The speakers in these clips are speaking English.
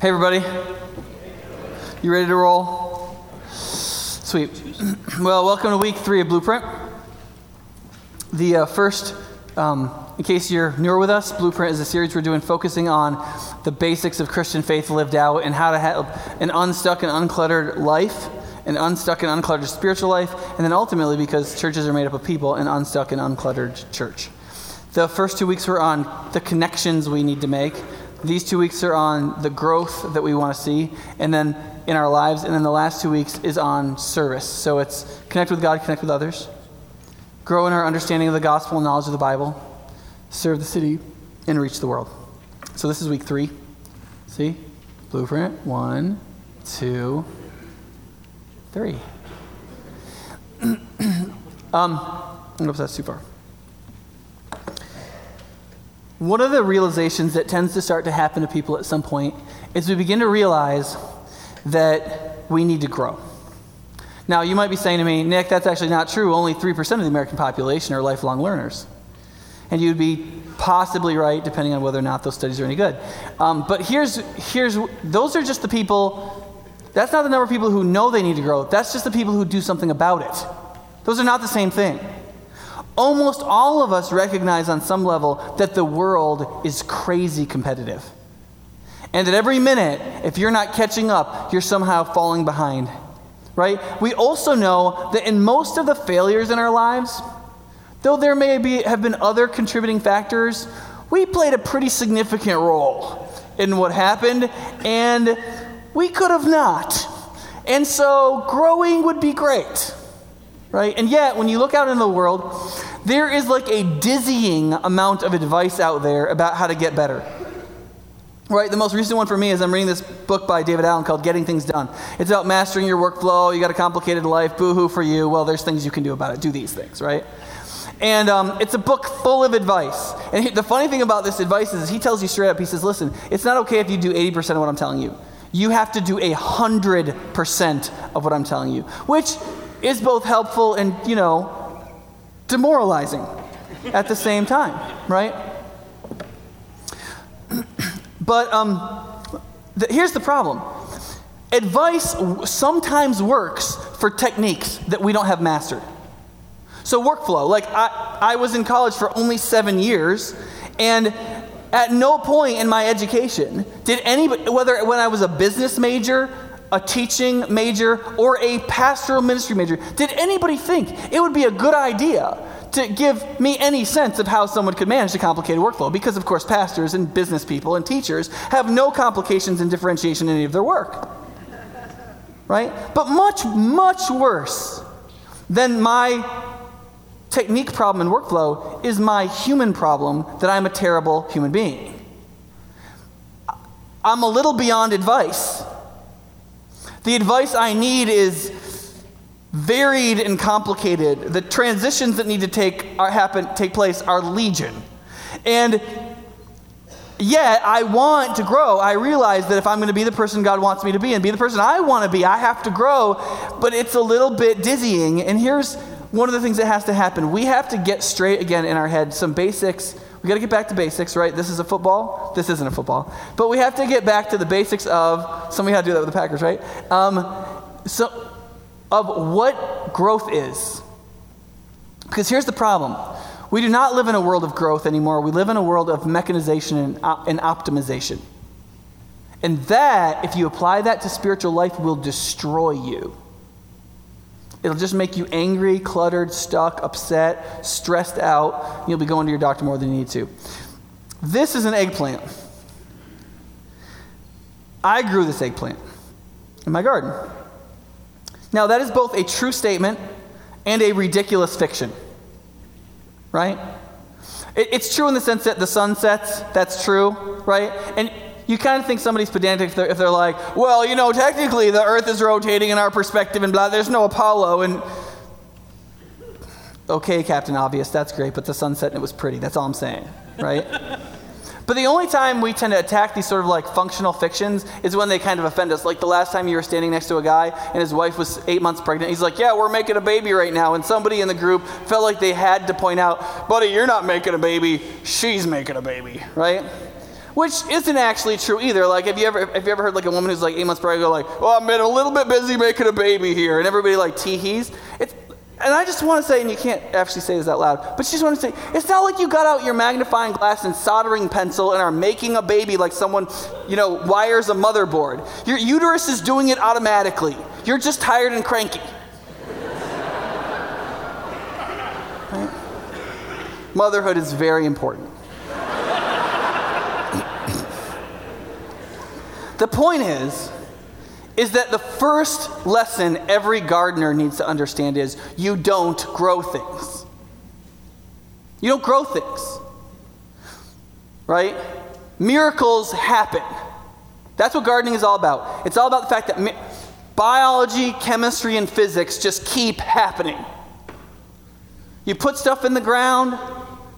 Hey, everybody. You ready to roll? Sweet. Well, welcome to week three of Blueprint. The uh, first, um, in case you're newer with us, Blueprint is a series we're doing focusing on the basics of Christian faith lived out and how to have an unstuck and uncluttered life, an unstuck and uncluttered spiritual life, and then ultimately, because churches are made up of people, an unstuck and uncluttered church. The first two weeks were on the connections we need to make. These two weeks are on the growth that we want to see, and then in our lives. And then the last two weeks is on service. So it's connect with God, connect with others, grow in our understanding of the gospel and knowledge of the Bible, serve the city, and reach the world. So this is week three. See? Blueprint. One, two, three. um, oops, that's too far. One of the realizations that tends to start to happen to people at some point is we begin to realize that we need to grow. Now, you might be saying to me, Nick, that's actually not true. Only 3% of the American population are lifelong learners. And you'd be possibly right, depending on whether or not those studies are any good. Um, but here's, here's, those are just the people, that's not the number of people who know they need to grow. That's just the people who do something about it. Those are not the same thing almost all of us recognize on some level that the world is crazy competitive. And that every minute, if you're not catching up, you're somehow falling behind. Right? We also know that in most of the failures in our lives, though there may be, have been other contributing factors, we played a pretty significant role in what happened, and we could have not. And so growing would be great. Right? And yet, when you look out in the world, there is like a dizzying amount of advice out there about how to get better. Right, the most recent one for me is I'm reading this book by David Allen called Getting Things Done. It's about mastering your workflow. You got a complicated life. Boo hoo for you. Well, there's things you can do about it. Do these things, right? And um, it's a book full of advice. And he, the funny thing about this advice is he tells you straight up, he says, listen, it's not okay if you do 80% of what I'm telling you. You have to do 100% of what I'm telling you, which is both helpful and, you know, demoralizing at the same time, right? but um, here's the problem advice sometimes works for techniques that we don't have mastered. So, workflow, like I, I was in college for only seven years, and at no point in my education did anybody, whether when I was a business major, a teaching major, or a pastoral ministry major, did anybody think it would be a good idea to give me any sense of how someone could manage a complicated workflow? Because, of course, pastors and business people and teachers have no complications in differentiation in any of their work. Right? But much, much worse than my technique problem and workflow is my human problem that I'm a terrible human being. I'm a little beyond advice the advice I need is varied and complicated. The transitions that need to take are, happen take place are legion. And yet I want to grow. I realize that if I'm going to be the person God wants me to be and be the person I want to be, I have to grow, but it's a little bit dizzying. And here's one of the things that has to happen. We have to get straight again in our head some basics we got to get back to basics, right? This is a football. This isn't a football. But we have to get back to the basics of, somebody had to do that with the Packers, right? Um, so, of what growth is. Because here's the problem we do not live in a world of growth anymore. We live in a world of mechanization and, and optimization. And that, if you apply that to spiritual life, will destroy you. It'll just make you angry, cluttered, stuck, upset, stressed out. You'll be going to your doctor more than you need to. This is an eggplant. I grew this eggplant in my garden. Now, that is both a true statement and a ridiculous fiction, right? it's true in the sense that the sun sets, that's true, right? And you kind of think somebody's pedantic if they're, if they're like, well, you know, technically the earth is rotating in our perspective and blah, there's no Apollo. And okay, Captain Obvious, that's great, but the sunset and it was pretty. That's all I'm saying, right? But the only time we tend to attack these sort of like functional fictions is when they kind of offend us. Like the last time you were standing next to a guy and his wife was eight months pregnant. He's like, Yeah, we're making a baby right now. And somebody in the group felt like they had to point out, Buddy, you're not making a baby. She's making a baby, right? Which isn't actually true either. Like, have you ever have you ever heard like a woman who's like eight months pregnant go like, "Oh, I've been a little bit busy making a baby here," and everybody like teehees? It's and I just want to say, and you can't actually say this out loud, but just want to say, it's not like you got out your magnifying glass and soldering pencil and are making a baby like someone, you know, wires a motherboard. Your uterus is doing it automatically. You're just tired and cranky. right? Motherhood is very important. The point is, is that the first lesson every gardener needs to understand is you don't grow things. You don't grow things. Right? Miracles happen. That's what gardening is all about. It's all about the fact that mi- biology, chemistry, and physics just keep happening. You put stuff in the ground,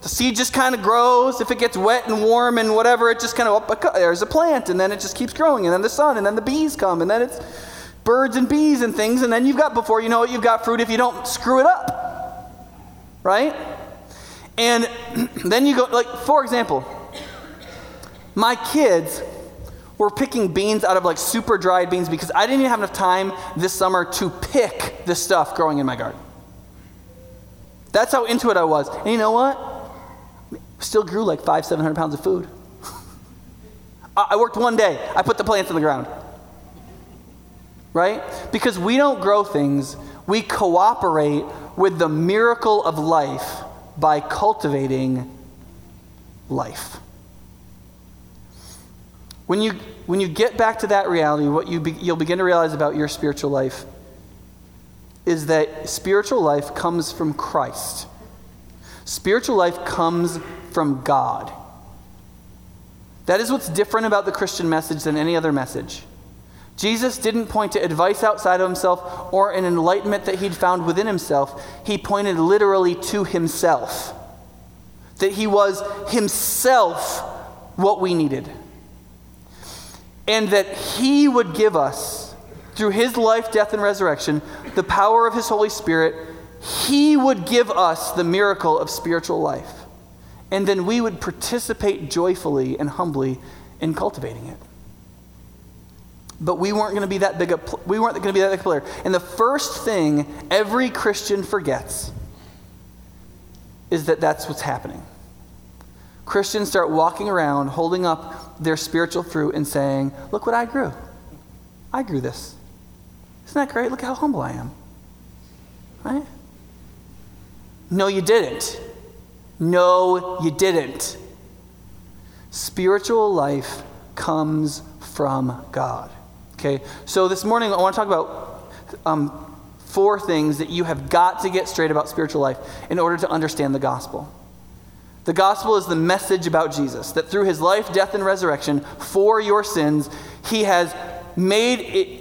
the seed just kind of grows. If it gets wet and warm and whatever, it just kind of, oh, there's a plant, and then it just keeps growing, and then the sun, and then the bees come, and then it's birds and bees and things, and then you've got, before you know it, you've got fruit if you don't screw it up. Right? And then you go, like, for example, my kids were picking beans out of like super dried beans because I didn't even have enough time this summer to pick the stuff growing in my garden. That's how into it I was. And you know what? Still grew like five, seven hundred pounds of food. I worked one day. I put the plants in the ground. Right? Because we don't grow things, we cooperate with the miracle of life by cultivating life. When you, when you get back to that reality, what you be, you'll begin to realize about your spiritual life is that spiritual life comes from Christ. Spiritual life comes from God. That is what's different about the Christian message than any other message. Jesus didn't point to advice outside of himself or an enlightenment that he'd found within himself. He pointed literally to himself. That he was himself what we needed. And that he would give us, through his life, death, and resurrection, the power of his Holy Spirit. He would give us the miracle of spiritual life and then we would participate joyfully and humbly in cultivating it. But we weren't going to be that big a we weren't going to be that big a player. And the first thing every Christian forgets is that that's what's happening. Christians start walking around holding up their spiritual fruit and saying, "Look what I grew. I grew this. Isn't that great? Look how humble I am." Right? No, you didn't. No, you didn't. Spiritual life comes from God. Okay, so this morning I want to talk about um, four things that you have got to get straight about spiritual life in order to understand the gospel. The gospel is the message about Jesus, that through his life, death, and resurrection for your sins, he has made it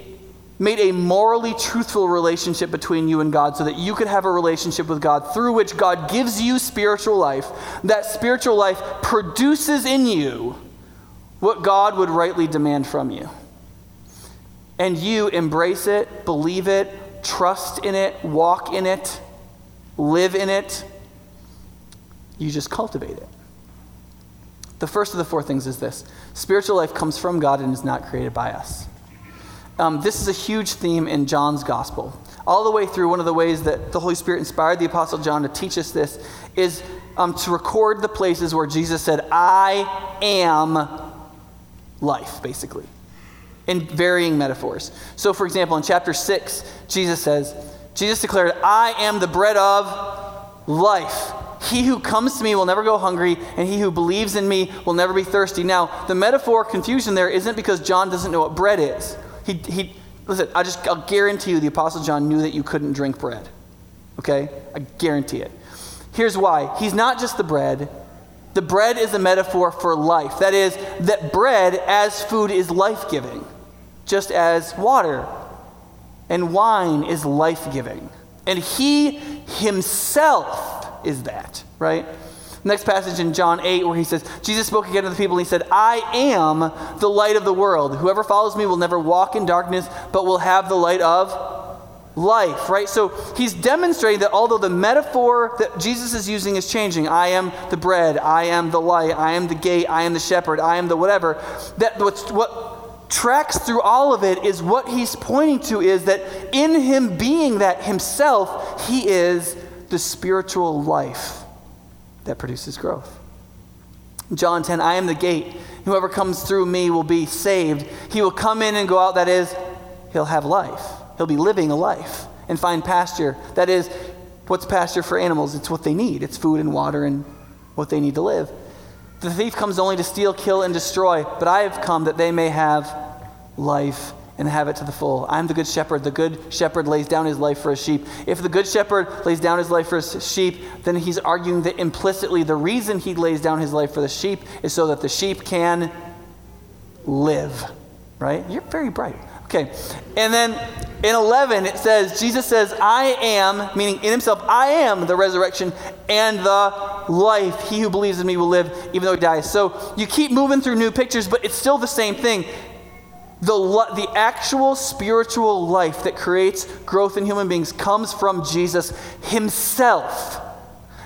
made a morally truthful relationship between you and God so that you could have a relationship with God through which God gives you spiritual life. That spiritual life produces in you what God would rightly demand from you. And you embrace it, believe it, trust in it, walk in it, live in it. You just cultivate it. The first of the four things is this spiritual life comes from God and is not created by us. Um, this is a huge theme in John's gospel. All the way through, one of the ways that the Holy Spirit inspired the Apostle John to teach us this is um, to record the places where Jesus said, I am life, basically, in varying metaphors. So, for example, in chapter 6, Jesus says, Jesus declared, I am the bread of life. He who comes to me will never go hungry, and he who believes in me will never be thirsty. Now, the metaphor confusion there isn't because John doesn't know what bread is. He, he, listen, I just, I'll guarantee you the Apostle John knew that you couldn't drink bread. Okay? I guarantee it. Here's why. He's not just the bread. The bread is a metaphor for life. That is, that bread as food is life giving, just as water and wine is life giving. And he himself is that, right? Next passage in John 8, where he says, Jesus spoke again to the people and he said, I am the light of the world. Whoever follows me will never walk in darkness, but will have the light of life, right? So he's demonstrating that although the metaphor that Jesus is using is changing, I am the bread, I am the light, I am the gate, I am the shepherd, I am the whatever, that what's, what tracks through all of it is what he's pointing to is that in him being that himself, he is the spiritual life that produces growth. John 10, I am the gate. Whoever comes through me will be saved. He will come in and go out, that is, he'll have life. He'll be living a life and find pasture. That is, what's pasture for animals? It's what they need, it's food and water and what they need to live. The thief comes only to steal, kill, and destroy, but I have come that they may have life and have it to the full. I'm the good shepherd. The good shepherd lays down his life for his sheep. If the good shepherd lays down his life for his sheep, then he's arguing that implicitly the reason he lays down his life for the sheep is so that the sheep can live. Right? You're very bright. Okay. And then in 11, it says, Jesus says, I am, meaning in himself, I am the resurrection and the life. He who believes in me will live even though he dies. So you keep moving through new pictures, but it's still the same thing the, the actual spiritual life that creates growth in human beings comes from Jesus himself.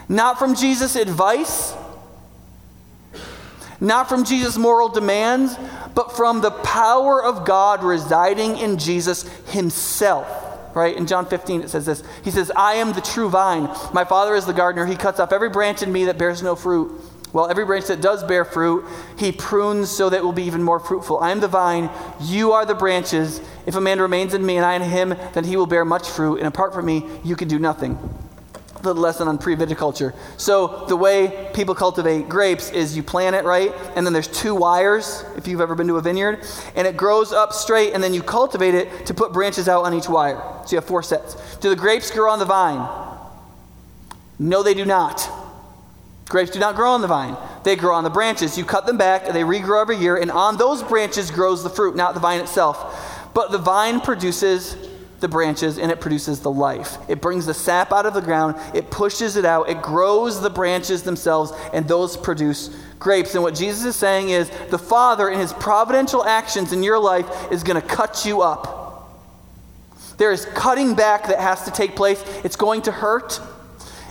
Not from Jesus' advice, not from Jesus' moral demands, but from the power of God residing in Jesus himself. Right? In John 15, it says this He says, I am the true vine. My Father is the gardener. He cuts off every branch in me that bears no fruit well, every branch that does bear fruit, he prunes so that it will be even more fruitful. I am the vine, you are the branches. If a man remains in me and I in him, then he will bear much fruit, and apart from me, you can do nothing. The lesson on pre viticulture. So, the way people cultivate grapes is you plant it, right? And then there's two wires, if you've ever been to a vineyard, and it grows up straight, and then you cultivate it to put branches out on each wire. So, you have four sets. Do the grapes grow on the vine? No, they do not. Grapes do not grow on the vine, they grow on the branches. You cut them back, and they regrow every year, and on those branches grows the fruit, not the vine itself. But the vine produces the branches and it produces the life. It brings the sap out of the ground, it pushes it out, it grows the branches themselves, and those produce grapes. And what Jesus is saying is the Father, in his providential actions in your life, is going to cut you up. There is cutting back that has to take place. It's going to hurt.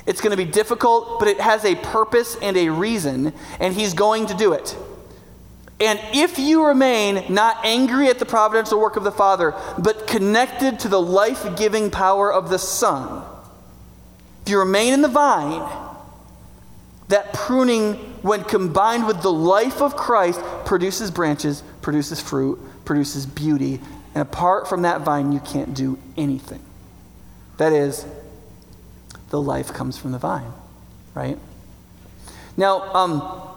It's going to be difficult, but it has a purpose and a reason, and He's going to do it. And if you remain not angry at the providential work of the Father, but connected to the life giving power of the Son, if you remain in the vine, that pruning, when combined with the life of Christ, produces branches, produces fruit, produces beauty. And apart from that vine, you can't do anything. That is, the life comes from the vine, right? Now, um,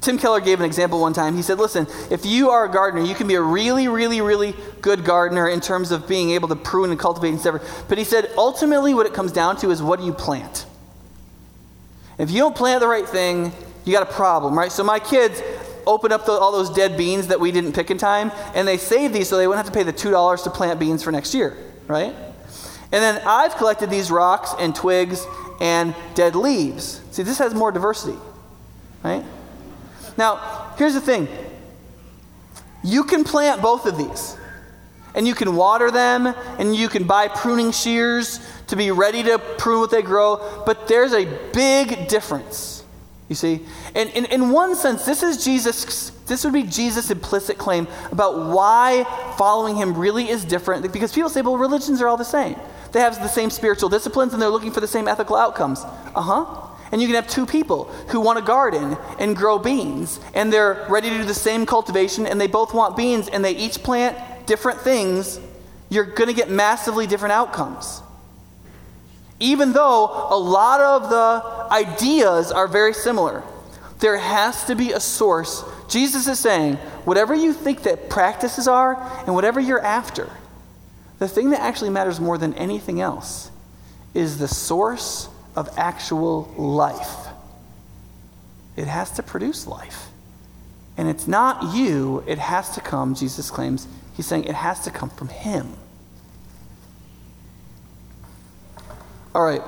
Tim Keller gave an example one time. He said, Listen, if you are a gardener, you can be a really, really, really good gardener in terms of being able to prune and cultivate and stuff. But he said, ultimately, what it comes down to is what do you plant? If you don't plant the right thing, you got a problem, right? So my kids open up the, all those dead beans that we didn't pick in time, and they save these so they wouldn't have to pay the $2 to plant beans for next year, right? And then I've collected these rocks and twigs and dead leaves. See, this has more diversity, right? Now, here's the thing you can plant both of these, and you can water them, and you can buy pruning shears to be ready to prune what they grow, but there's a big difference. You see? And in, one sense, this is Jesus, this would be Jesus' implicit claim about why following him really is different. Because people say, well, religions are all the same. They have the same spiritual disciplines and they're looking for the same ethical outcomes. Uh huh. And you can have two people who want to garden and grow beans, and they're ready to do the same cultivation, and they both want beans, and they each plant different things. You're going to get massively different outcomes. Even though a lot of the ideas are very similar, there has to be a source. Jesus is saying, whatever you think that practices are, and whatever you're after, the thing that actually matters more than anything else is the source of actual life. It has to produce life. And it's not you, it has to come, Jesus claims. He's saying it has to come from Him. All right.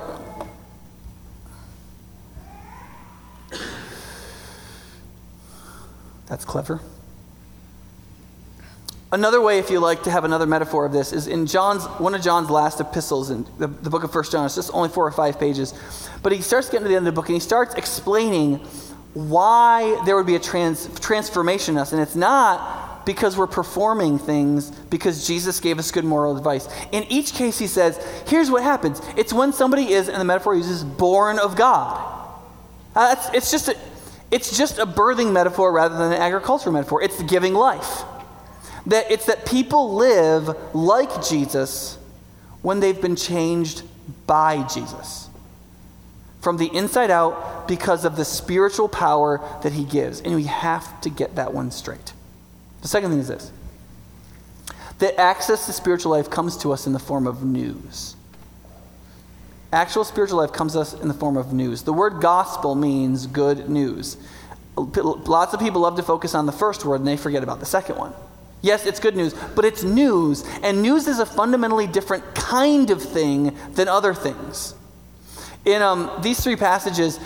That's clever. Another way, if you like to have another metaphor of this, is in John's one of John's last epistles in the, the book of First John. It's just only four or five pages, but he starts getting to the end of the book and he starts explaining why there would be a trans, transformation in us, and it's not because we're performing things because Jesus gave us good moral advice. In each case, he says, "Here's what happens: it's when somebody is, and the metaphor uses, born of God. Uh, it's, it's just a, it's just a birthing metaphor rather than an agricultural metaphor. It's giving life." That it's that people live like Jesus when they've been changed by Jesus. From the inside out because of the spiritual power that he gives. And we have to get that one straight. The second thing is this that access to spiritual life comes to us in the form of news. Actual spiritual life comes to us in the form of news. The word gospel means good news. Lots of people love to focus on the first word and they forget about the second one. Yes, it's good news, but it's news, and news is a fundamentally different kind of thing than other things. In um, these three passages,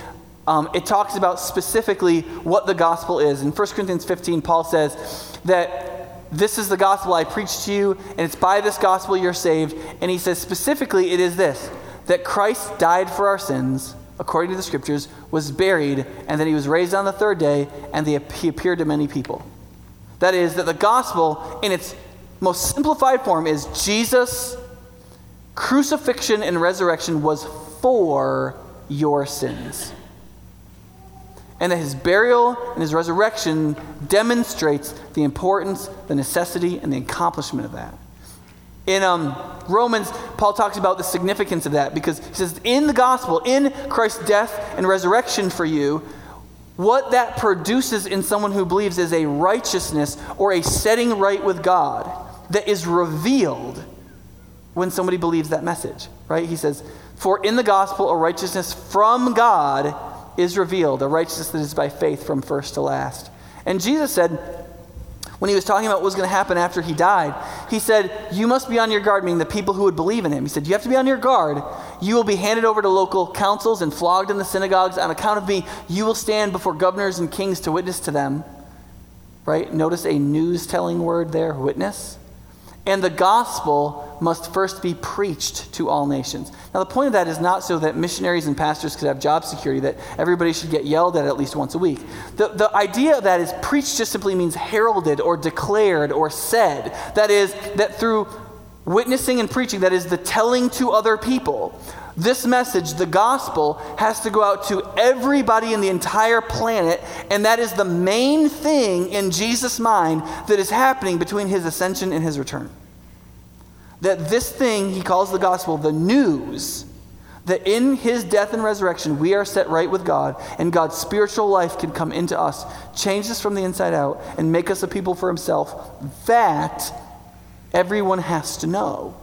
um, it talks about specifically what the gospel is. In 1 Corinthians 15, Paul says that this is the gospel I preach to you, and it's by this gospel you're saved. And he says specifically, it is this that Christ died for our sins, according to the scriptures, was buried, and that he was raised on the third day, and he appeared to many people. That is, that the gospel, in its most simplified form, is Jesus' crucifixion and resurrection was for your sins. And that his burial and his resurrection demonstrates the importance, the necessity, and the accomplishment of that. In um, Romans, Paul talks about the significance of that because he says, in the gospel, in Christ's death and resurrection for you, what that produces in someone who believes is a righteousness or a setting right with God that is revealed when somebody believes that message, right? He says, For in the gospel, a righteousness from God is revealed, a righteousness that is by faith from first to last. And Jesus said, when he was talking about what was going to happen after he died, he said, You must be on your guard, meaning the people who would believe in him. He said, You have to be on your guard. You will be handed over to local councils and flogged in the synagogues. On account of me, you will stand before governors and kings to witness to them. Right? Notice a news telling word there, witness. And the gospel must first be preached to all nations. Now, the point of that is not so that missionaries and pastors could have job security, that everybody should get yelled at at least once a week. The, the idea of that is preached just simply means heralded or declared or said. That is, that through witnessing and preaching, that is, the telling to other people, this message, the gospel, has to go out to everybody in the entire planet, and that is the main thing in Jesus' mind that is happening between his ascension and his return. That this thing he calls the gospel, the news, that in his death and resurrection we are set right with God, and God's spiritual life can come into us, change us from the inside out, and make us a people for himself, that everyone has to know.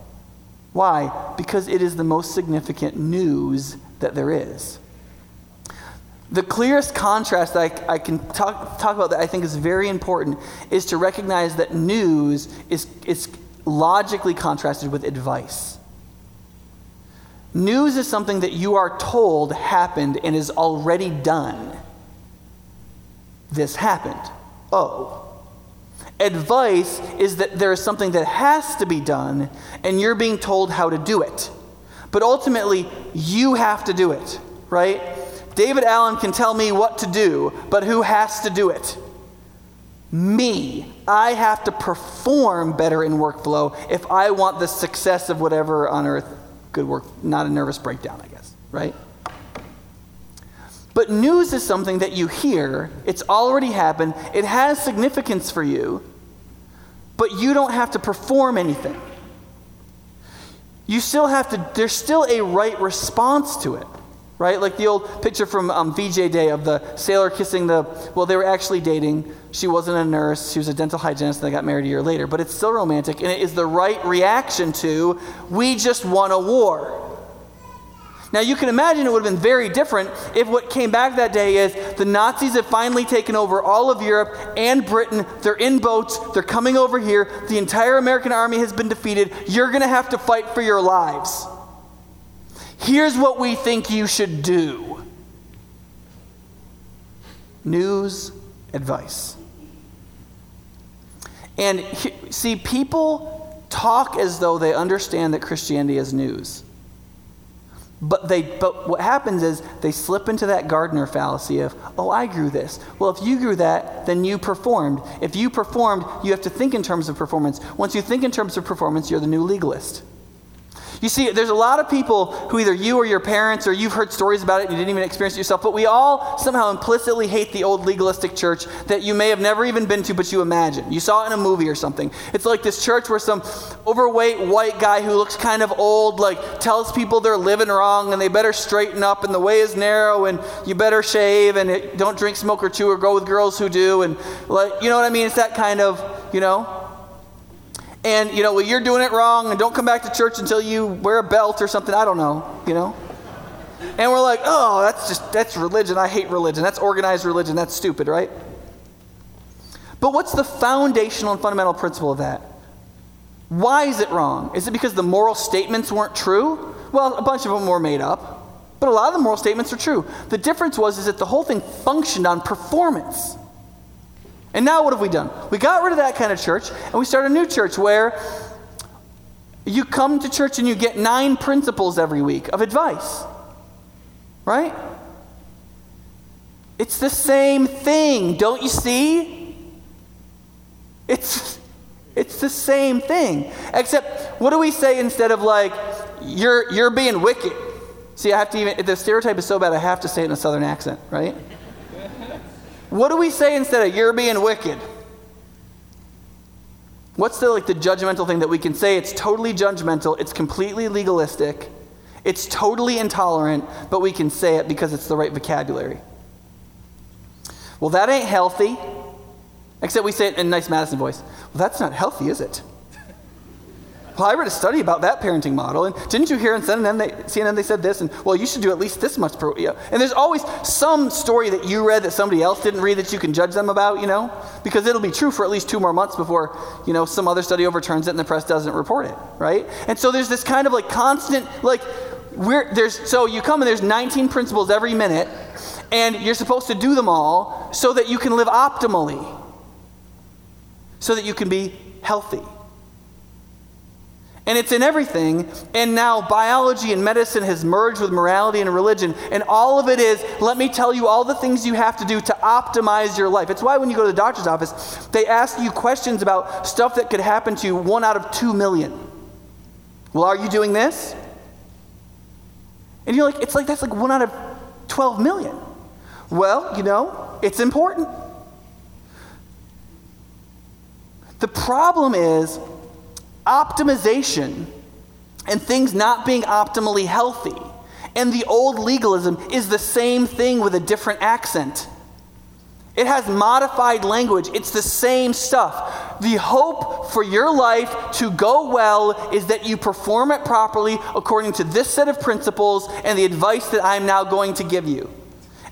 Why? Because it is the most significant news that there is. The clearest contrast I, I can talk, talk about that I think is very important is to recognize that news is, is logically contrasted with advice. News is something that you are told happened and is already done. This happened. Oh. Advice is that there is something that has to be done, and you're being told how to do it. But ultimately, you have to do it, right? David Allen can tell me what to do, but who has to do it? Me. I have to perform better in workflow if I want the success of whatever on earth good work, not a nervous breakdown, I guess, right? But news is something that you hear, it's already happened, it has significance for you, but you don't have to perform anything. You still have to, there's still a right response to it, right? Like the old picture from um, VJ Day of the sailor kissing the, well, they were actually dating. She wasn't a nurse, she was a dental hygienist, and they got married a year later. But it's still romantic, and it is the right reaction to, we just won a war. Now, you can imagine it would have been very different if what came back that day is the Nazis have finally taken over all of Europe and Britain. They're in boats, they're coming over here. The entire American army has been defeated. You're going to have to fight for your lives. Here's what we think you should do news advice. And see, people talk as though they understand that Christianity is news. But, they, but what happens is they slip into that gardener fallacy of, oh, I grew this. Well, if you grew that, then you performed. If you performed, you have to think in terms of performance. Once you think in terms of performance, you're the new legalist. You see, there's a lot of people who either you or your parents or you've heard stories about it and you didn't even experience it yourself, but we all somehow implicitly hate the old legalistic church that you may have never even been to, but you imagine. You saw it in a movie or something. It's like this church where some overweight white guy who looks kind of old, like, tells people they're living wrong and they better straighten up and the way is narrow and you better shave and don't drink, smoke, or chew or go with girls who do. And, like, you know what I mean? It's that kind of, you know, and you know well you're doing it wrong and don't come back to church until you wear a belt or something. I don't know you know? And we're like oh that's just that's religion. I hate religion. That's organized religion. That's stupid right? But what's the foundational and fundamental principle of that? Why is it wrong? Is it because the moral statements weren't true? Well a bunch of them were made up but a lot of the moral statements are true. The difference was is that the whole thing functioned on performance and now what have we done? We got rid of that kind of church and we start a new church where you come to church and you get nine principles every week of advice. Right? It's the same thing, don't you see? It's it's the same thing. Except what do we say instead of like you're you're being wicked? See, I have to even the stereotype is so bad I have to say it in a southern accent, right? What do we say instead of you're being wicked? What's the like the judgmental thing that we can say? It's totally judgmental, it's completely legalistic, it's totally intolerant, but we can say it because it's the right vocabulary. Well, that ain't healthy. Except we say it in a nice Madison voice. Well, that's not healthy, is it? Well, I read a study about that parenting model, and didn't you hear in CNN they, CNN they said this, and well, you should do at least this much per, yeah. And there's always some story that you read that somebody else didn't read that you can judge them about, you know, because it'll be true for at least two more months before, you know, some other study overturns it and the press doesn't report it, right? And so there's this kind of like constant, like, we're, there's, so you come and there's 19 principles every minute, and you're supposed to do them all so that you can live optimally, so that you can be healthy and it's in everything. And now biology and medicine has merged with morality and religion. And all of it is let me tell you all the things you have to do to optimize your life. It's why when you go to the doctor's office, they ask you questions about stuff that could happen to you one out of two million. Well, are you doing this? And you're like, it's like that's like one out of 12 million. Well, you know, it's important. The problem is optimization and things not being optimally healthy. And the old legalism is the same thing with a different accent. It has modified language. It's the same stuff. The hope for your life to go well is that you perform it properly according to this set of principles and the advice that I'm now going to give you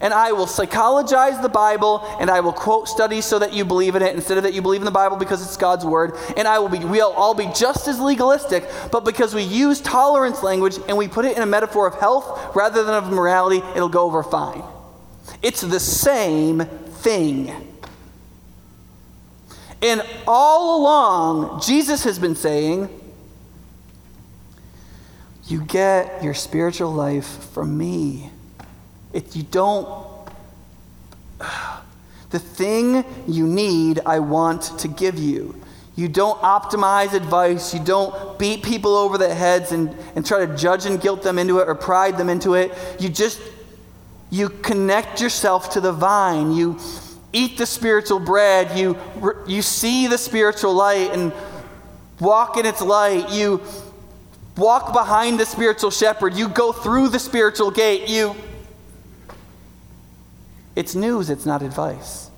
and I will psychologize the Bible and I will quote studies so that you believe in it instead of that you believe in the Bible because it's God's word. And I will be we'll all be just as legalistic, but because we use tolerance language and we put it in a metaphor of health rather than of morality, it'll go over fine. It's the same thing. And all along, Jesus has been saying, You get your spiritual life from me. If you don't, the thing you need, I want to give you. You don't optimize advice. You don't beat people over the heads and, and try to judge and guilt them into it or pride them into it. You just, you connect yourself to the vine. You eat the spiritual bread. You, you see the spiritual light and walk in its light. You walk behind the spiritual shepherd. You go through the spiritual gate. You it's news, it's not advice.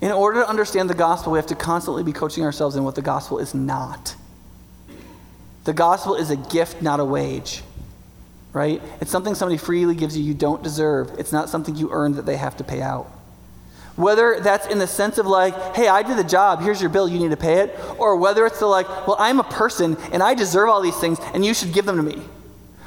In order to understand the gospel, we have to constantly be coaching ourselves in what the gospel is not. The gospel is a gift, not a wage. Right? It's something somebody freely gives you you don't deserve. It's not something you earn that they have to pay out. Whether that's in the sense of like, hey, I did the job, here's your bill, you need to pay it, or whether it's the like, well, I'm a person and I deserve all these things and you should give them to me.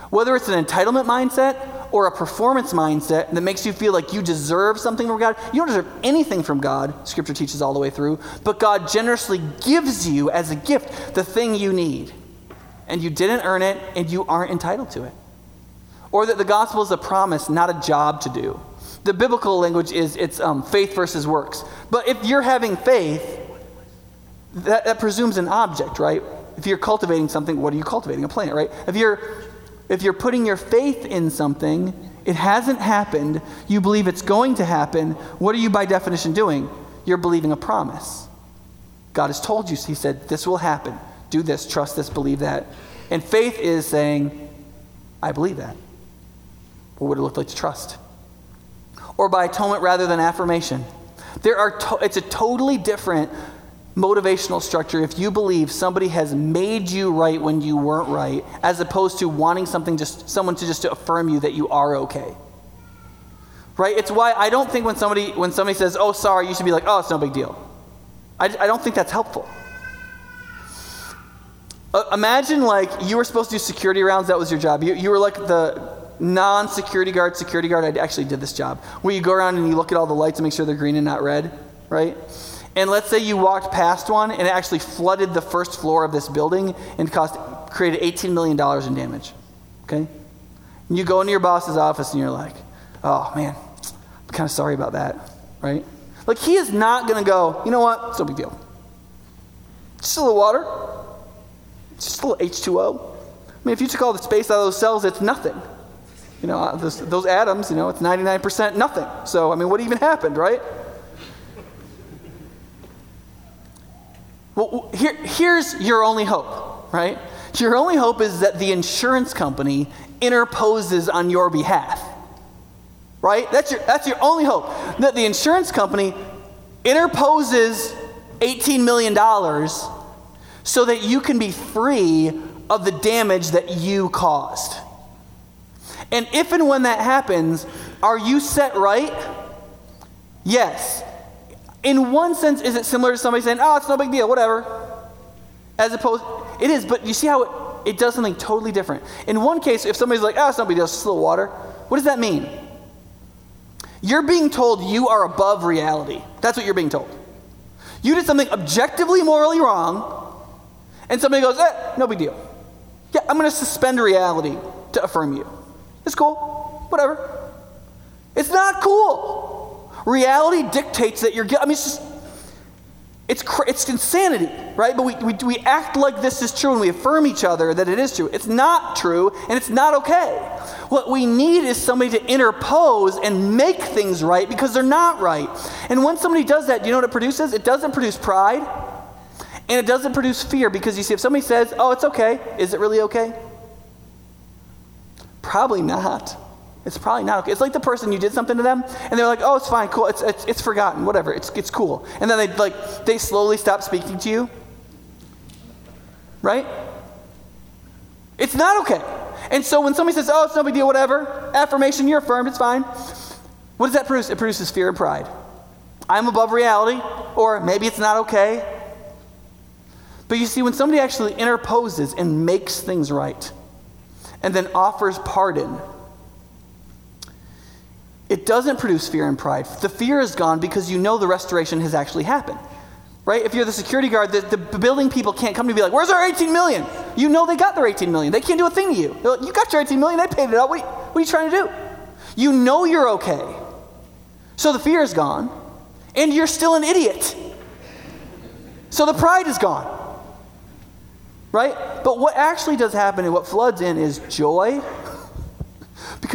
Whether it's an entitlement mindset or a performance mindset that makes you feel like you deserve something from God. You don't deserve anything from God, Scripture teaches all the way through, but God generously gives you as a gift the thing you need. And you didn't earn it, and you aren't entitled to it. Or that the gospel is a promise, not a job to do. The biblical language is it's um, faith versus works. But if you're having faith, that, that presumes an object, right? If you're cultivating something, what are you cultivating? A plant, right? If you're if you're putting your faith in something, it hasn't happened, you believe it's going to happen, what are you by definition doing? You're believing a promise. God has told you, He said, this will happen. Do this, trust this, believe that. And faith is saying, I believe that. What would it look like to trust? Or by atonement rather than affirmation. There are to- it's a totally different motivational structure if you believe somebody has made you right when you weren't right, as opposed to wanting something just someone to just to affirm you that you are okay. Right? It's why I don't think when somebody when somebody says, "Oh, sorry," you should be like, "Oh, it's no big deal." I, I don't think that's helpful. Uh, imagine like you were supposed to do security rounds. That was your job. You, you were like the non-security guard security guard. I actually did this job where you go around and you look at all the lights and make sure they're green and not red. Right? And let's say you walked past one and it actually flooded the first floor of this building and cost created $18 million in damage. Okay? And you go into your boss's office and you're like, oh man, I'm kind of sorry about that, right? Like he is not going to go, you know what? It's no big deal. Just a little water. Just a little H2O. I mean, if you took all the space out of those cells, it's nothing. You know, uh, those, those atoms, you know, it's 99% nothing. So, I mean, what even happened, right? Well, here, here's your only hope, right? Your only hope is that the insurance company interposes on your behalf, right? That's your, that's your only hope. That the insurance company interposes $18 million so that you can be free of the damage that you caused. And if and when that happens, are you set right? Yes in one sense, is it similar to somebody saying, oh, it's no big deal, whatever? As opposed, it is, but you see how it, it does something totally different. In one case, if somebody's like, oh, it's no big deal, it's just a little water, what does that mean? You're being told you are above reality. That's what you're being told. You did something objectively morally wrong, and somebody goes, eh, no big deal. Yeah, I'm going to suspend reality to affirm you. It's cool. Whatever. It's not cool. Reality dictates that you're. I mean, it's just. It's, it's insanity, right? But we, we, we act like this is true and we affirm each other that it is true. It's not true and it's not okay. What we need is somebody to interpose and make things right because they're not right. And when somebody does that, do you know what it produces? It doesn't produce pride and it doesn't produce fear because you see, if somebody says, oh, it's okay, is it really okay? Probably not. It's probably not okay. It's like the person you did something to them, and they're like, "Oh, it's fine, cool. It's, it's, it's forgotten, whatever. It's, it's cool." And then they like they slowly stop speaking to you. Right? It's not okay. And so when somebody says, "Oh, it's no big deal, whatever," affirmation, you're affirmed, it's fine. What does that produce? It produces fear and pride. I'm above reality, or maybe it's not okay. But you see, when somebody actually interposes and makes things right, and then offers pardon it doesn't produce fear and pride. The fear is gone because you know the restoration has actually happened. Right? If you're the security guard, the, the building people can't come to you be like, Where's our 18 million? You know they got their 18 million. They can't do a thing to you. Like, you got your 18 million, they paid it out. What, what are you trying to do? You know you're okay. So the fear is gone, and you're still an idiot. So the pride is gone. Right? But what actually does happen and what floods in is joy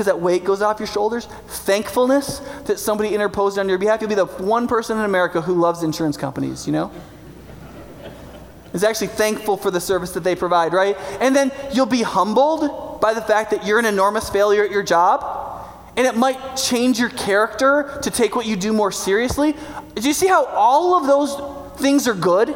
because that weight goes off your shoulders. Thankfulness that somebody interposed on your behalf. You'll be the one person in America who loves insurance companies, you know? Is actually thankful for the service that they provide, right? And then you'll be humbled by the fact that you're an enormous failure at your job. And it might change your character to take what you do more seriously. Do you see how all of those things are good?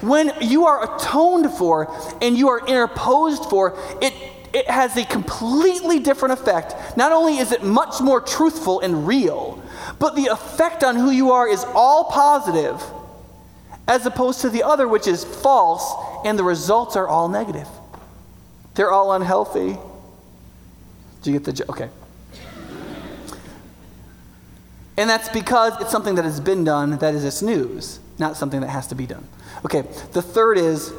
When you are atoned for and you are interposed for, it it has a completely different effect. Not only is it much more truthful and real, but the effect on who you are is all positive, as opposed to the other, which is false, and the results are all negative. They're all unhealthy. Do you get the joke? Okay. And that's because it's something that has been done, that is, it's news, not something that has to be done. Okay, the third is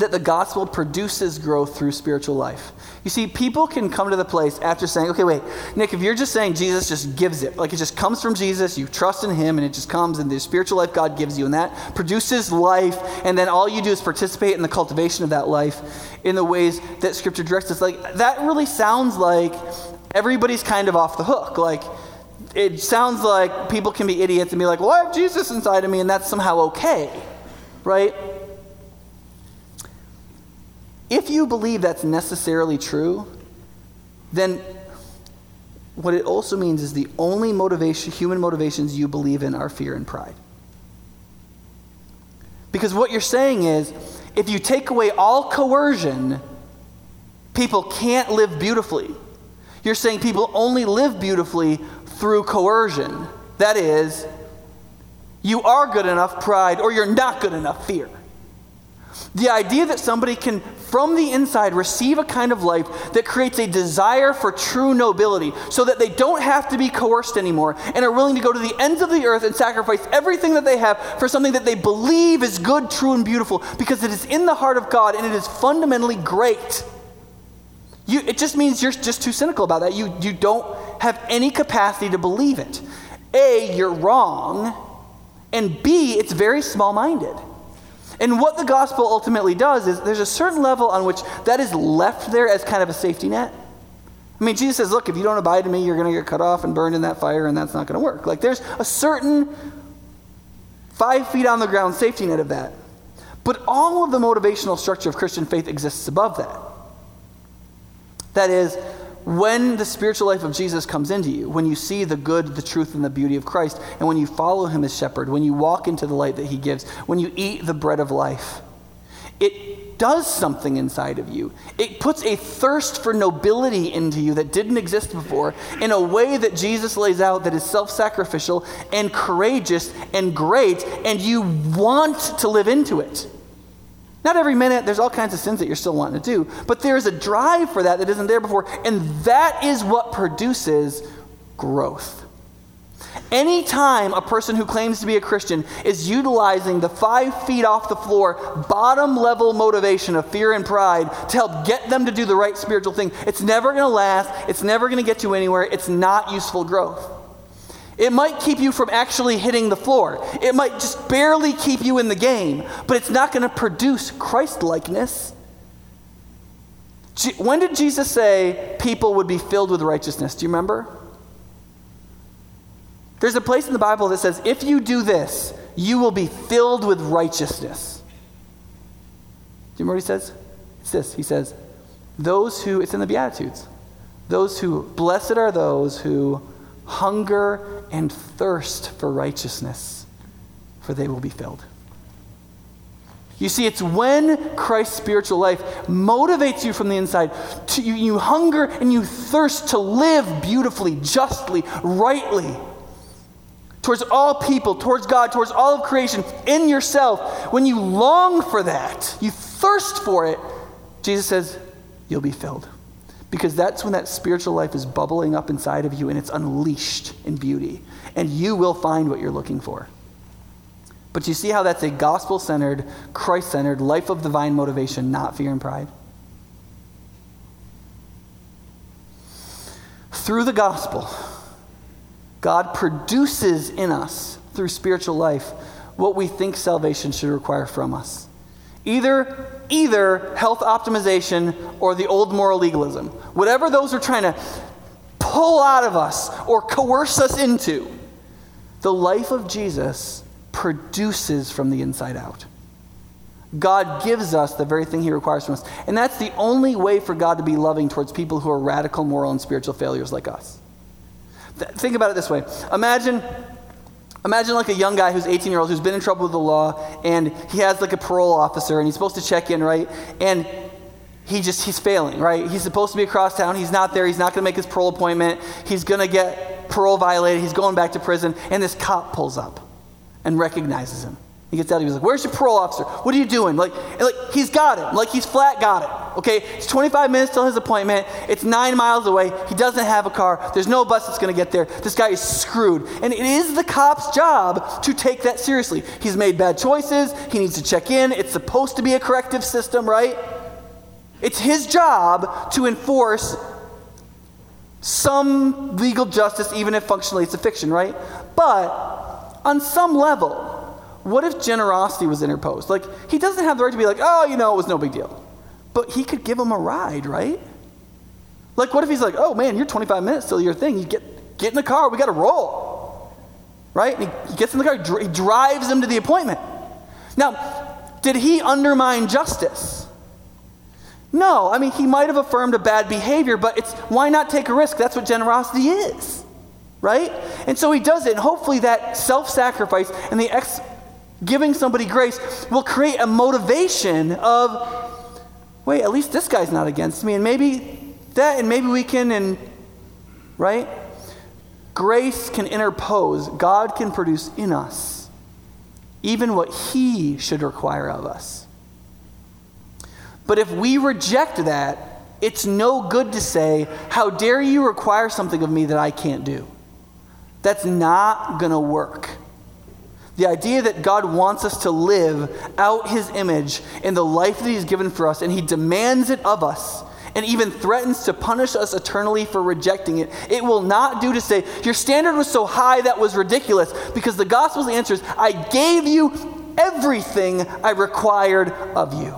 that the gospel produces growth through spiritual life. You see, people can come to the place after saying, okay, wait, Nick, if you're just saying Jesus just gives it, like it just comes from Jesus, you trust in him, and it just comes, and the spiritual life God gives you, and that produces life, and then all you do is participate in the cultivation of that life in the ways that Scripture directs us. Like, that really sounds like everybody's kind of off the hook. Like, it sounds like people can be idiots and be like, well, I have Jesus inside of me, and that's somehow okay, right? If you believe that's necessarily true, then what it also means is the only motivation, human motivations you believe in are fear and pride. Because what you're saying is, if you take away all coercion, people can't live beautifully. You're saying people only live beautifully through coercion. That is, you are good enough, pride, or you're not good enough, fear. The idea that somebody can, from the inside, receive a kind of life that creates a desire for true nobility so that they don't have to be coerced anymore and are willing to go to the ends of the earth and sacrifice everything that they have for something that they believe is good, true, and beautiful because it is in the heart of God and it is fundamentally great. You, it just means you're just too cynical about that. You, you don't have any capacity to believe it. A, you're wrong, and B, it's very small minded. And what the gospel ultimately does is there's a certain level on which that is left there as kind of a safety net. I mean, Jesus says, look, if you don't abide in me, you're going to get cut off and burned in that fire, and that's not going to work. Like, there's a certain five feet on the ground safety net of that. But all of the motivational structure of Christian faith exists above that. That is, when the spiritual life of Jesus comes into you, when you see the good, the truth, and the beauty of Christ, and when you follow him as shepherd, when you walk into the light that he gives, when you eat the bread of life, it does something inside of you. It puts a thirst for nobility into you that didn't exist before in a way that Jesus lays out that is self sacrificial and courageous and great, and you want to live into it. Not every minute, there's all kinds of sins that you're still wanting to do, but there's a drive for that that isn't there before, and that is what produces growth. Anytime a person who claims to be a Christian is utilizing the five feet off the floor, bottom level motivation of fear and pride to help get them to do the right spiritual thing, it's never going to last, it's never going to get you anywhere, it's not useful growth. It might keep you from actually hitting the floor. It might just barely keep you in the game, but it's not going to produce Christ likeness. When did Jesus say people would be filled with righteousness? Do you remember? There's a place in the Bible that says, if you do this, you will be filled with righteousness. Do you remember what he says? It's this. He says, those who, it's in the Beatitudes, those who, blessed are those who hunger and thirst for righteousness, for they will be filled. You see, it's when Christ's spiritual life motivates you from the inside. To, you, you hunger and you thirst to live beautifully, justly, rightly, towards all people, towards God, towards all of creation, in yourself. When you long for that, you thirst for it, Jesus says, you'll be filled. Because that's when that spiritual life is bubbling up inside of you and it's unleashed in beauty. And you will find what you're looking for. But you see how that's a gospel centered, Christ centered, life of divine motivation, not fear and pride? Through the gospel, God produces in us, through spiritual life, what we think salvation should require from us. Either, either health optimization or the old moral legalism. Whatever those are trying to pull out of us or coerce us into, the life of Jesus produces from the inside out. God gives us the very thing He requires from us. And that's the only way for God to be loving towards people who are radical moral and spiritual failures like us. Think about it this way Imagine Imagine like a young guy who's 18 year old who's been in trouble with the law and he has like a parole officer and he's supposed to check in, right? And he just, he's failing, right? He's supposed to be across town. He's not there. He's not going to make his parole appointment. He's going to get parole violated. He's going back to prison. And this cop pulls up and recognizes him. He gets out, he's like, Where's your parole officer? What are you doing? Like, like he's got it. Like he's flat got it. Okay? It's 25 minutes till his appointment. It's nine miles away. He doesn't have a car. There's no bus that's gonna get there. This guy is screwed. And it is the cop's job to take that seriously. He's made bad choices. He needs to check in. It's supposed to be a corrective system, right? It's his job to enforce some legal justice, even if functionally it's a fiction, right? But on some level, what if generosity was interposed? Like, he doesn't have the right to be like, oh, you know, it was no big deal. But he could give him a ride, right? Like, what if he's like, oh man, you're 25 minutes till your thing. You get, get in the car, we got to roll. Right? He, he gets in the car, he drives him to the appointment. Now, did he undermine justice? No, I mean, he might have affirmed a bad behavior, but it's why not take a risk? That's what generosity is, right? And so he does it, and hopefully that self sacrifice and the ex- Giving somebody grace will create a motivation of, wait, at least this guy's not against me, and maybe that, and maybe we can, and, right? Grace can interpose, God can produce in us even what He should require of us. But if we reject that, it's no good to say, How dare you require something of me that I can't do? That's not going to work. The idea that God wants us to live out his image in the life that he's given for us, and he demands it of us, and even threatens to punish us eternally for rejecting it. It will not do to say, Your standard was so high that was ridiculous, because the gospel's answer is, I gave you everything I required of you.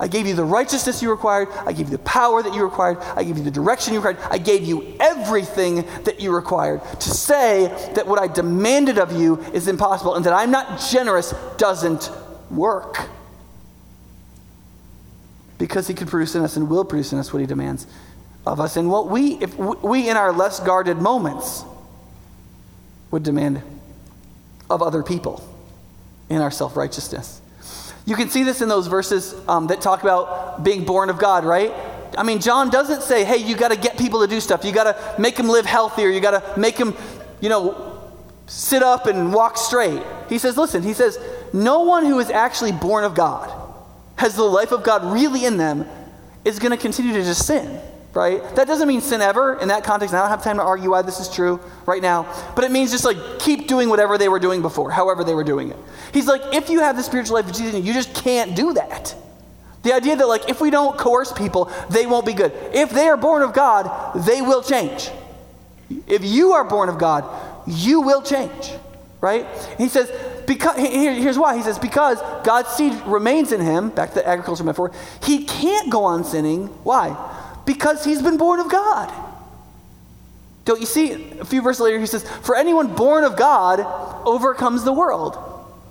I gave you the righteousness you required. I gave you the power that you required. I gave you the direction you required. I gave you everything that you required. To say that what I demanded of you is impossible and that I'm not generous doesn't work. Because he can produce in us and will produce in us what he demands of us. And what we, if we in our less guarded moments would demand of other people in our self righteousness. You can see this in those verses um, that talk about being born of God, right? I mean, John doesn't say, hey, you got to get people to do stuff. You got to make them live healthier. You got to make them, you know, sit up and walk straight. He says, listen, he says, no one who is actually born of God, has the life of God really in them, is going to continue to just sin right? That doesn't mean sin ever in that context. I don't have time to argue why this is true right now. But it means just like keep doing whatever they were doing before, however they were doing it. He's like, if you have the spiritual life of Jesus, you just can't do that. The idea that like if we don't coerce people, they won't be good. If they are born of God, they will change. If you are born of God, you will change, right? He says, because here, here's why. He says, because God's seed remains in him, back to the agriculture metaphor, he can't go on sinning. Why? Because he's been born of God. Don't you see? A few verses later, he says, For anyone born of God overcomes the world.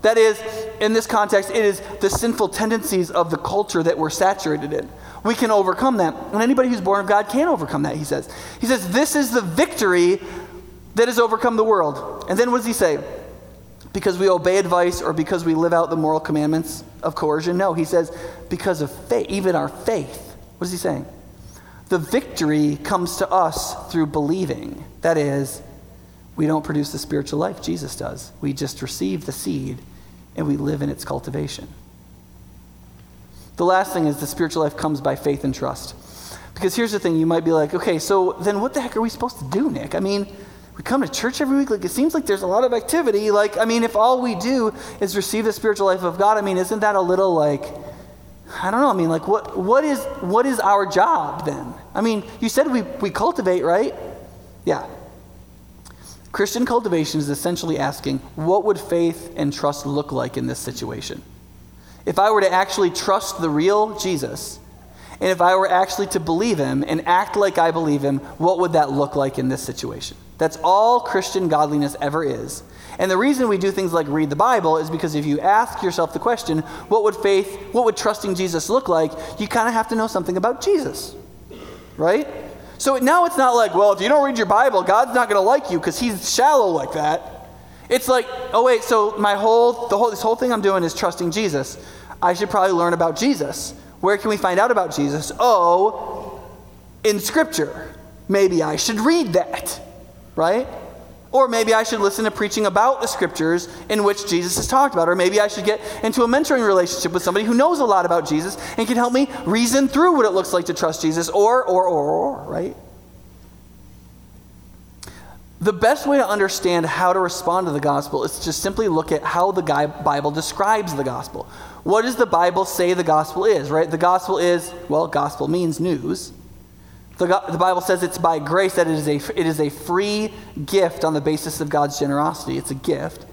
That is, in this context, it is the sinful tendencies of the culture that we're saturated in. We can overcome that. And anybody who's born of God can overcome that, he says. He says, This is the victory that has overcome the world. And then what does he say? Because we obey advice or because we live out the moral commandments of coercion? No, he says, because of faith, even our faith. What is he saying? The victory comes to us through believing. That is, we don't produce the spiritual life, Jesus does. We just receive the seed and we live in its cultivation. The last thing is the spiritual life comes by faith and trust. Because here's the thing you might be like, okay, so then what the heck are we supposed to do, Nick? I mean, we come to church every week. Like, it seems like there's a lot of activity. Like, I mean, if all we do is receive the spiritual life of God, I mean, isn't that a little like, I don't know. I mean, like, what, what, is, what is our job then? I mean, you said we, we cultivate, right? Yeah. Christian cultivation is essentially asking, what would faith and trust look like in this situation? If I were to actually trust the real Jesus, and if I were actually to believe him and act like I believe him, what would that look like in this situation? That's all Christian godliness ever is. And the reason we do things like read the Bible is because if you ask yourself the question, what would faith, what would trusting Jesus look like, you kind of have to know something about Jesus. Right? So now it's not like, well, if you don't read your Bible, God's not going to like you because he's shallow like that. It's like, oh wait, so my whole the whole this whole thing I'm doing is trusting Jesus. I should probably learn about Jesus. Where can we find out about Jesus? Oh, in scripture. Maybe I should read that. Right? Or maybe I should listen to preaching about the scriptures in which Jesus has talked about. Or maybe I should get into a mentoring relationship with somebody who knows a lot about Jesus and can help me reason through what it looks like to trust Jesus. Or, or, or, or, right? The best way to understand how to respond to the gospel is to just simply look at how the Bible describes the gospel. What does the Bible say the gospel is, right? The gospel is, well, gospel means news. The, the Bible says it's by grace that it is, a, it is a free gift on the basis of God's generosity. It's a gift.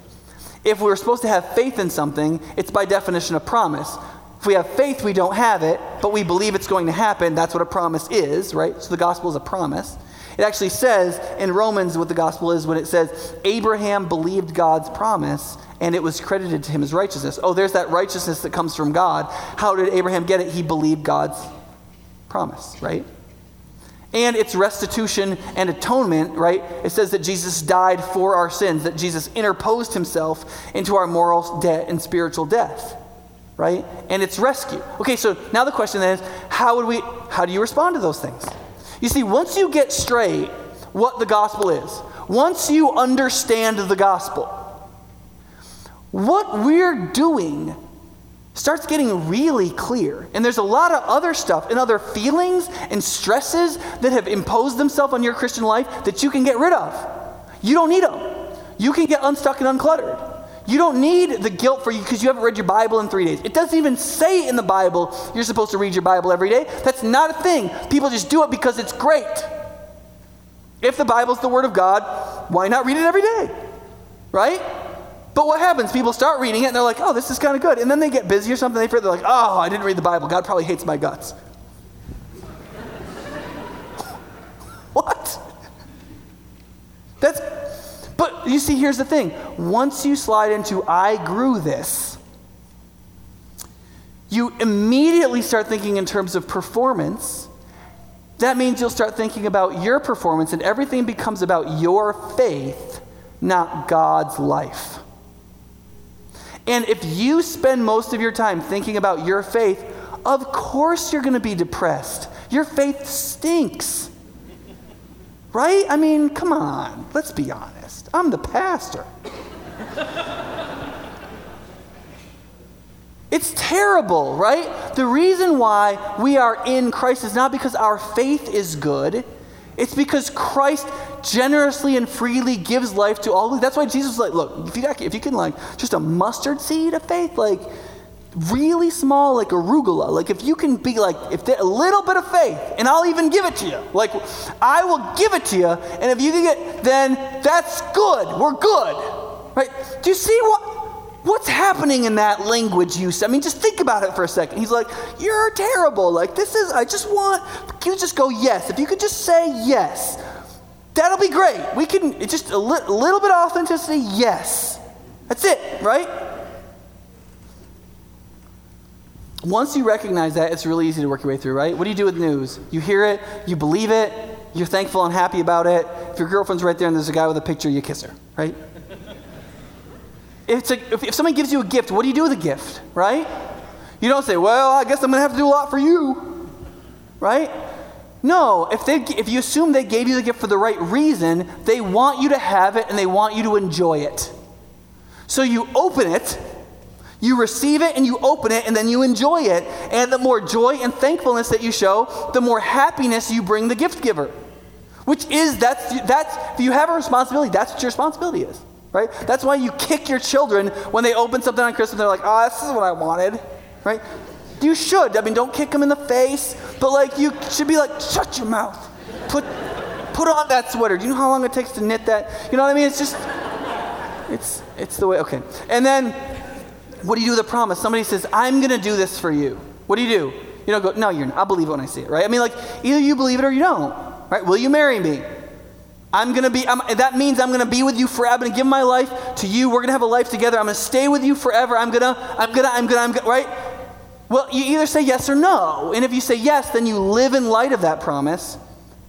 If we're supposed to have faith in something, it's by definition a promise. If we have faith, we don't have it, but we believe it's going to happen. That's what a promise is, right? So the gospel is a promise. It actually says in Romans what the gospel is when it says, Abraham believed God's promise and it was credited to him as righteousness. Oh, there's that righteousness that comes from God. How did Abraham get it? He believed God's promise, right? And it's restitution and atonement, right? It says that Jesus died for our sins, that Jesus interposed himself into our moral debt and spiritual death, right? And it's rescue. Okay, so now the question is, how would we how do you respond to those things? You see, once you get straight what the gospel is, once you understand the gospel, what we're doing starts getting really clear. And there's a lot of other stuff and other feelings and stresses that have imposed themselves on your Christian life that you can get rid of. You don't need them. You can get unstuck and uncluttered. You don't need the guilt for you because you haven't read your Bible in three days. It doesn't even say in the Bible you're supposed to read your Bible every day. That's not a thing. People just do it because it's great. If the Bible's the Word of God, why not read it every day? Right? But what happens? People start reading it and they're like, oh, this is kind of good. And then they get busy or something. They they're like, oh, I didn't read the Bible. God probably hates my guts. what? That's but you see, here's the thing once you slide into I grew this, you immediately start thinking in terms of performance. That means you'll start thinking about your performance, and everything becomes about your faith, not God's life. And if you spend most of your time thinking about your faith, of course you're going to be depressed. Your faith stinks. Right? I mean, come on, let's be honest. I'm the pastor. It's terrible, right? The reason why we are in Christ is not because our faith is good. It's because Christ generously and freely gives life to all. That's why Jesus was like, look, if you, got, if you can like just a mustard seed of faith, like really small, like arugula, like if you can be like, if a little bit of faith, and I'll even give it to you. Like I will give it to you, and if you can get, then that's good. We're good, right? Do you see what? What's happening in that language use? I mean, just think about it for a second. He's like, You're terrible. Like, this is, I just want, you just go yes? If you could just say yes, that'll be great. We can, it's just a li- little bit of authenticity, yes. That's it, right? Once you recognize that, it's really easy to work your way through, right? What do you do with news? You hear it, you believe it, you're thankful and happy about it. If your girlfriend's right there and there's a guy with a picture, you kiss her, right? If, a, if, if somebody gives you a gift, what do you do with a gift, right? You don't say, well, I guess I'm going to have to do a lot for you, right? No, if, they, if you assume they gave you the gift for the right reason, they want you to have it and they want you to enjoy it. So you open it, you receive it and you open it and then you enjoy it. And the more joy and thankfulness that you show, the more happiness you bring the gift giver. Which is, that's, that's, if you have a responsibility, that's what your responsibility is right? That's why you kick your children when they open something on Christmas. They're like, oh, this is what I wanted, right? You should. I mean, don't kick them in the face, but like you should be like, shut your mouth. Put, put on that sweater. Do you know how long it takes to knit that? You know what I mean? It's just, it's, it's the way. Okay. And then, what do you do with a promise? Somebody says, I'm going to do this for you. What do you do? You don't go, no, you're not. I'll believe it when I see it, right? I mean, like, either you believe it or you don't, right? Will you marry me? I'm going to be, I'm, that means I'm going to be with you forever. I'm going to give my life to you. We're going to have a life together. I'm going to stay with you forever. I'm going to, I'm going to, I'm going to, I'm going to, right? Well, you either say yes or no. And if you say yes, then you live in light of that promise.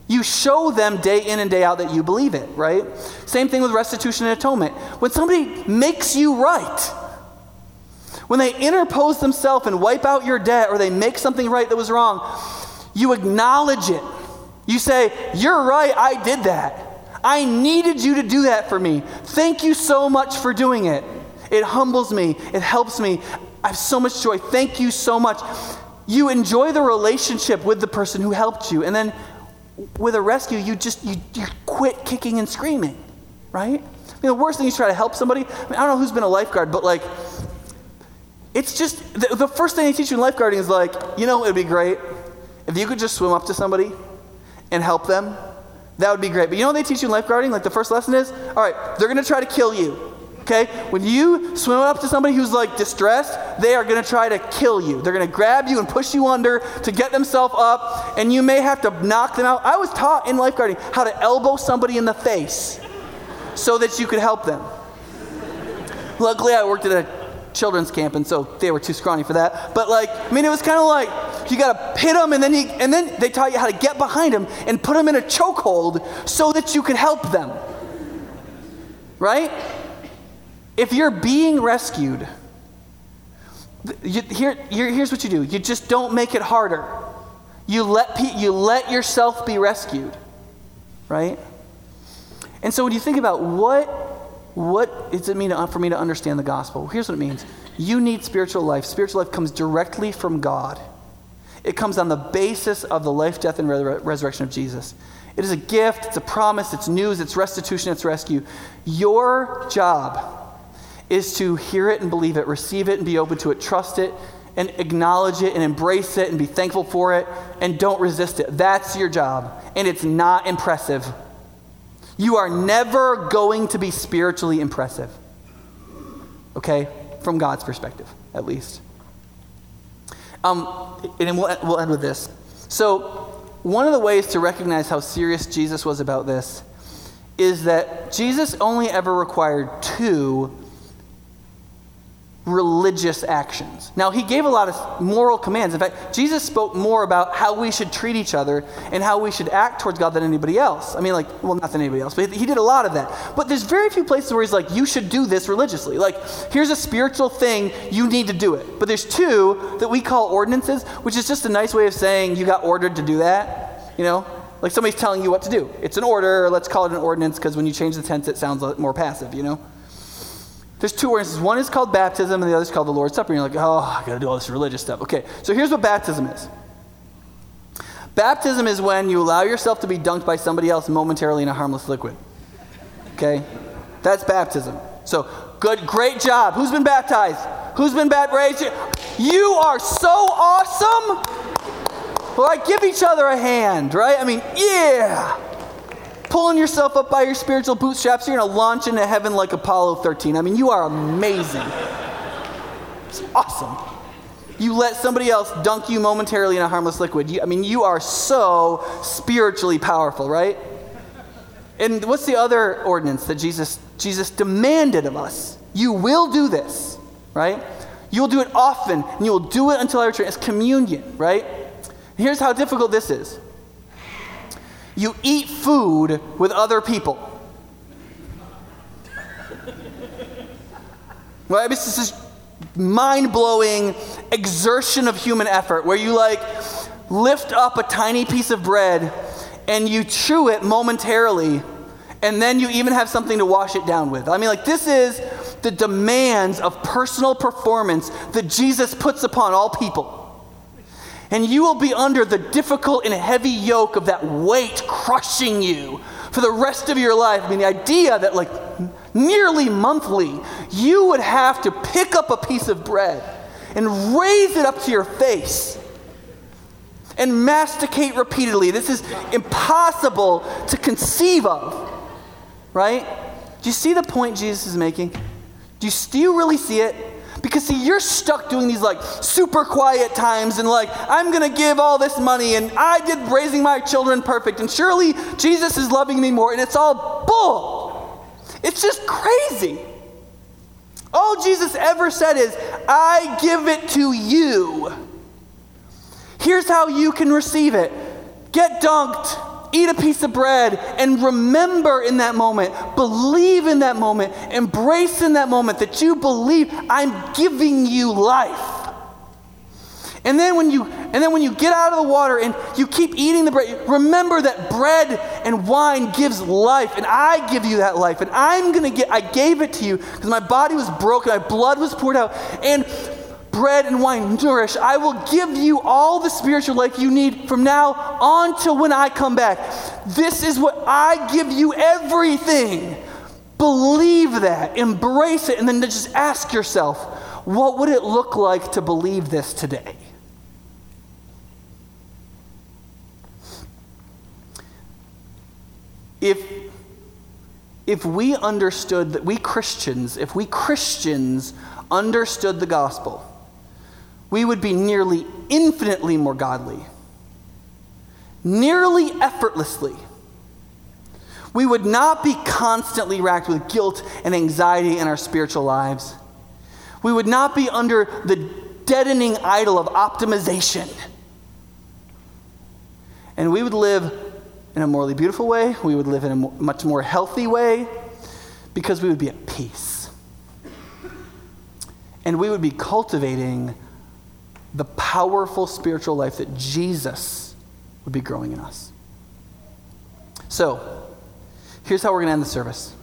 You show them day in and day out that you believe it, right? Same thing with restitution and atonement. When somebody makes you right, when they interpose themselves and wipe out your debt or they make something right that was wrong, you acknowledge it. You say, You're right, I did that. I needed you to do that for me. Thank you so much for doing it. It humbles me, it helps me. I have so much joy. Thank you so much. You enjoy the relationship with the person who helped you. And then with a rescue, you just you, you quit kicking and screaming, right? I mean, the worst thing is try to help somebody. I, mean, I don't know who's been a lifeguard, but like, it's just the, the first thing they teach you in lifeguarding is like, you know, it'd be great if you could just swim up to somebody and help them. That would be great. But you know what they teach you in lifeguarding? Like the first lesson is, all right, they're going to try to kill you. Okay? When you swim up to somebody who's like distressed, they are going to try to kill you. They're going to grab you and push you under to get themselves up, and you may have to knock them out. I was taught in lifeguarding how to elbow somebody in the face so that you could help them. Luckily, I worked at a children's camp, and so they were too scrawny for that. But like, I mean, it was kind of like you got to pit them, and then you, and then they taught you how to get behind them and put them in a chokehold so that you could help them. Right? If you're being rescued, you, here, here's what you do you just don't make it harder. You let, pe- you let yourself be rescued, right? And so when you think about what, what does it mean for me to understand the gospel, here's what it means. You need spiritual life. Spiritual life comes directly from God. It comes on the basis of the life, death, and re- resurrection of Jesus. It is a gift, it's a promise, it's news, it's restitution, it's rescue. Your job is to hear it and believe it, receive it and be open to it, trust it and acknowledge it and embrace it and be thankful for it and don't resist it. That's your job. And it's not impressive. You are never going to be spiritually impressive. Okay? From God's perspective, at least. Um, and we'll, we'll end with this. So, one of the ways to recognize how serious Jesus was about this is that Jesus only ever required two religious actions. Now, he gave a lot of moral commands. In fact, Jesus spoke more about how we should treat each other and how we should act towards God than anybody else. I mean, like, well, not than anybody else, but he did a lot of that. But there's very few places where he's like, you should do this religiously. Like, here's a spiritual thing, you need to do it. But there's two that we call ordinances, which is just a nice way of saying you got ordered to do that, you know? Like somebody's telling you what to do. It's an order, let's call it an ordinance, because when you change the tense, it sounds more passive, you know? There's two ordinances. One is called baptism, and the other is called the Lord's Supper. And you're like, oh, I got to do all this religious stuff. Okay, so here's what baptism is. Baptism is when you allow yourself to be dunked by somebody else momentarily in a harmless liquid. Okay? That's baptism. So, good, great job. Who's been baptized? Who's been baptized? You are so awesome. Like, give each other a hand, right? I mean, yeah pulling yourself up by your spiritual bootstraps. You're going to launch into heaven like Apollo 13. I mean, you are amazing. It's awesome. You let somebody else dunk you momentarily in a harmless liquid. You, I mean, you are so spiritually powerful, right? And what's the other ordinance that Jesus, Jesus demanded of us? You will do this, right? You'll do it often, and you will do it until I return. It's communion, right? Here's how difficult this is you eat food with other people. Right? This is this mind blowing exertion of human effort where you like lift up a tiny piece of bread and you chew it momentarily and then you even have something to wash it down with. I mean, like, this is the demands of personal performance that Jesus puts upon all people and you will be under the difficult and heavy yoke of that weight crushing you for the rest of your life. I mean, the idea that, like, nearly monthly, you would have to pick up a piece of bread and raise it up to your face and masticate repeatedly. This is impossible to conceive of, right? Do you see the point Jesus is making? Do you, do you really see it? Because, see, you're stuck doing these like super quiet times and like, I'm going to give all this money and I did raising my children perfect and surely Jesus is loving me more. And it's all bull. It's just crazy. All Jesus ever said is, I give it to you. Here's how you can receive it get dunked eat a piece of bread and remember in that moment, believe in that moment, embrace in that moment that you believe I'm giving you life. And then when you and then when you get out of the water and you keep eating the bread, remember that bread and wine gives life, and I give you that life. And I'm gonna get I gave it to you because my body was broken, my blood was poured out, and bread and wine nourish. I will give you all the spiritual life you need from now on till when I come back. This is what I give you everything. Believe that, embrace it, and then just ask yourself, what would it look like to believe this today? If, if we understood that we Christians, if we Christians understood the gospel, we would be nearly infinitely more godly, nearly effortlessly. We would not be constantly racked with guilt and anxiety in our spiritual lives. We would not be under the deadening idol of optimization. And we would live in a morally beautiful way. We would live in a much more healthy way because we would be at peace. And we would be cultivating the powerful spiritual life that Jesus would be growing in us. So, here's how we're going to end the service.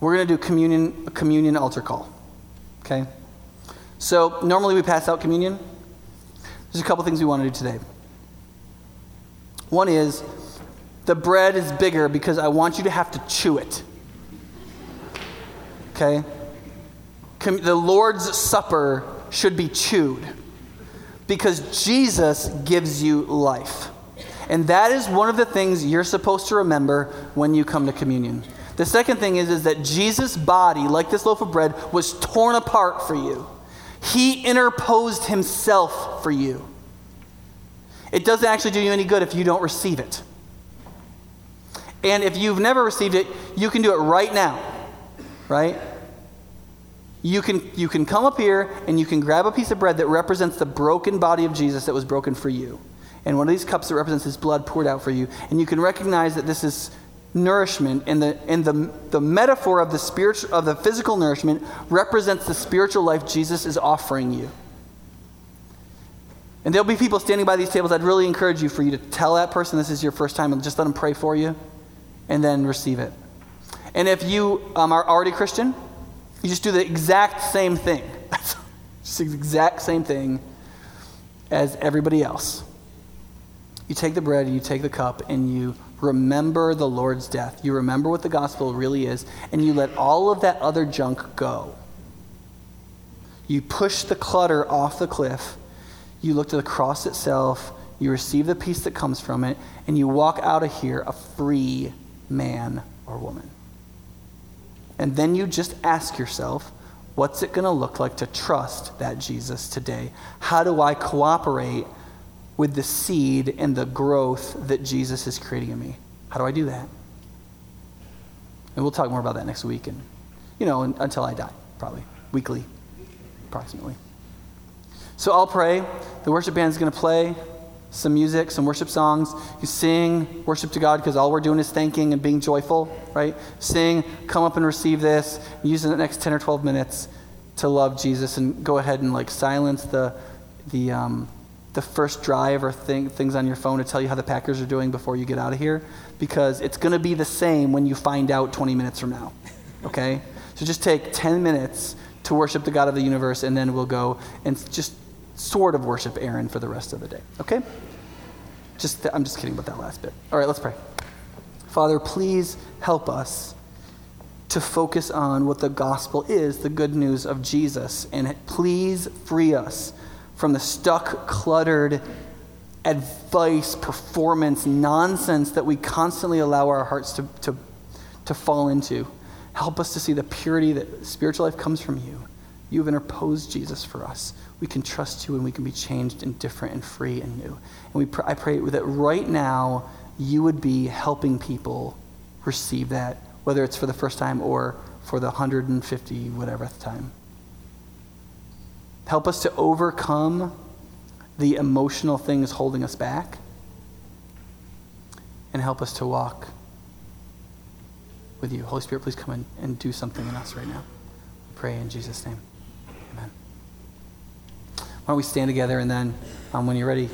We're going to do communion, communion altar call. Okay? So, normally we pass out communion. There's a couple things we want to do today. One is the bread is bigger because I want you to have to chew it. Okay? The Lord's Supper should be chewed because Jesus gives you life. And that is one of the things you're supposed to remember when you come to communion. The second thing is, is that Jesus' body, like this loaf of bread, was torn apart for you. He interposed himself for you. It doesn't actually do you any good if you don't receive it. And if you've never received it, you can do it right now, right? You can, you can come up here and you can grab a piece of bread that represents the broken body of Jesus that was broken for you. And one of these cups that represents his blood poured out for you. And you can recognize that this is nourishment and the, and the, the metaphor of the, spiritual, of the physical nourishment represents the spiritual life Jesus is offering you. And there'll be people standing by these tables. I'd really encourage you for you to tell that person this is your first time and just let them pray for you and then receive it. And if you um, are already Christian, you just do the exact same thing. just the exact same thing as everybody else. You take the bread, and you take the cup, and you remember the Lord's death. You remember what the gospel really is, and you let all of that other junk go. You push the clutter off the cliff you look to the cross itself, you receive the peace that comes from it, and you walk out of here a free man or woman. And then you just ask yourself, what's it going to look like to trust that Jesus today? How do I cooperate with the seed and the growth that Jesus is creating in me? How do I do that? And we'll talk more about that next week and, you know, until I die, probably, weekly, approximately. So I'll pray. The worship band is going to play some music, some worship songs. You sing, worship to God, because all we're doing is thanking and being joyful, right? Sing, come up and receive this. Use the next 10 or 12 minutes to love Jesus and go ahead and like silence the, the, um, the first drive or thing, things on your phone to tell you how the Packers are doing before you get out of here, because it's going to be the same when you find out 20 minutes from now, okay? So just take 10 minutes to worship the God of the universe, and then we'll go and just sort of worship Aaron for the rest of the day. Okay? Just th- I'm just kidding about that last bit. All right, let's pray. Father, please help us to focus on what the gospel is, the good news of Jesus, and please free us from the stuck, cluttered advice, performance, nonsense that we constantly allow our hearts to, to, to fall into. Help us to see the purity that spiritual life comes from you. You have interposed Jesus for us we can trust you and we can be changed and different and free and new. And we pr- I pray that right now you would be helping people receive that, whether it's for the first time or for the 150 whatever time. Help us to overcome the emotional things holding us back and help us to walk with you. Holy Spirit, please come and do something in us right now. We pray in Jesus' name. Why don't we stand together and then um, when you're ready,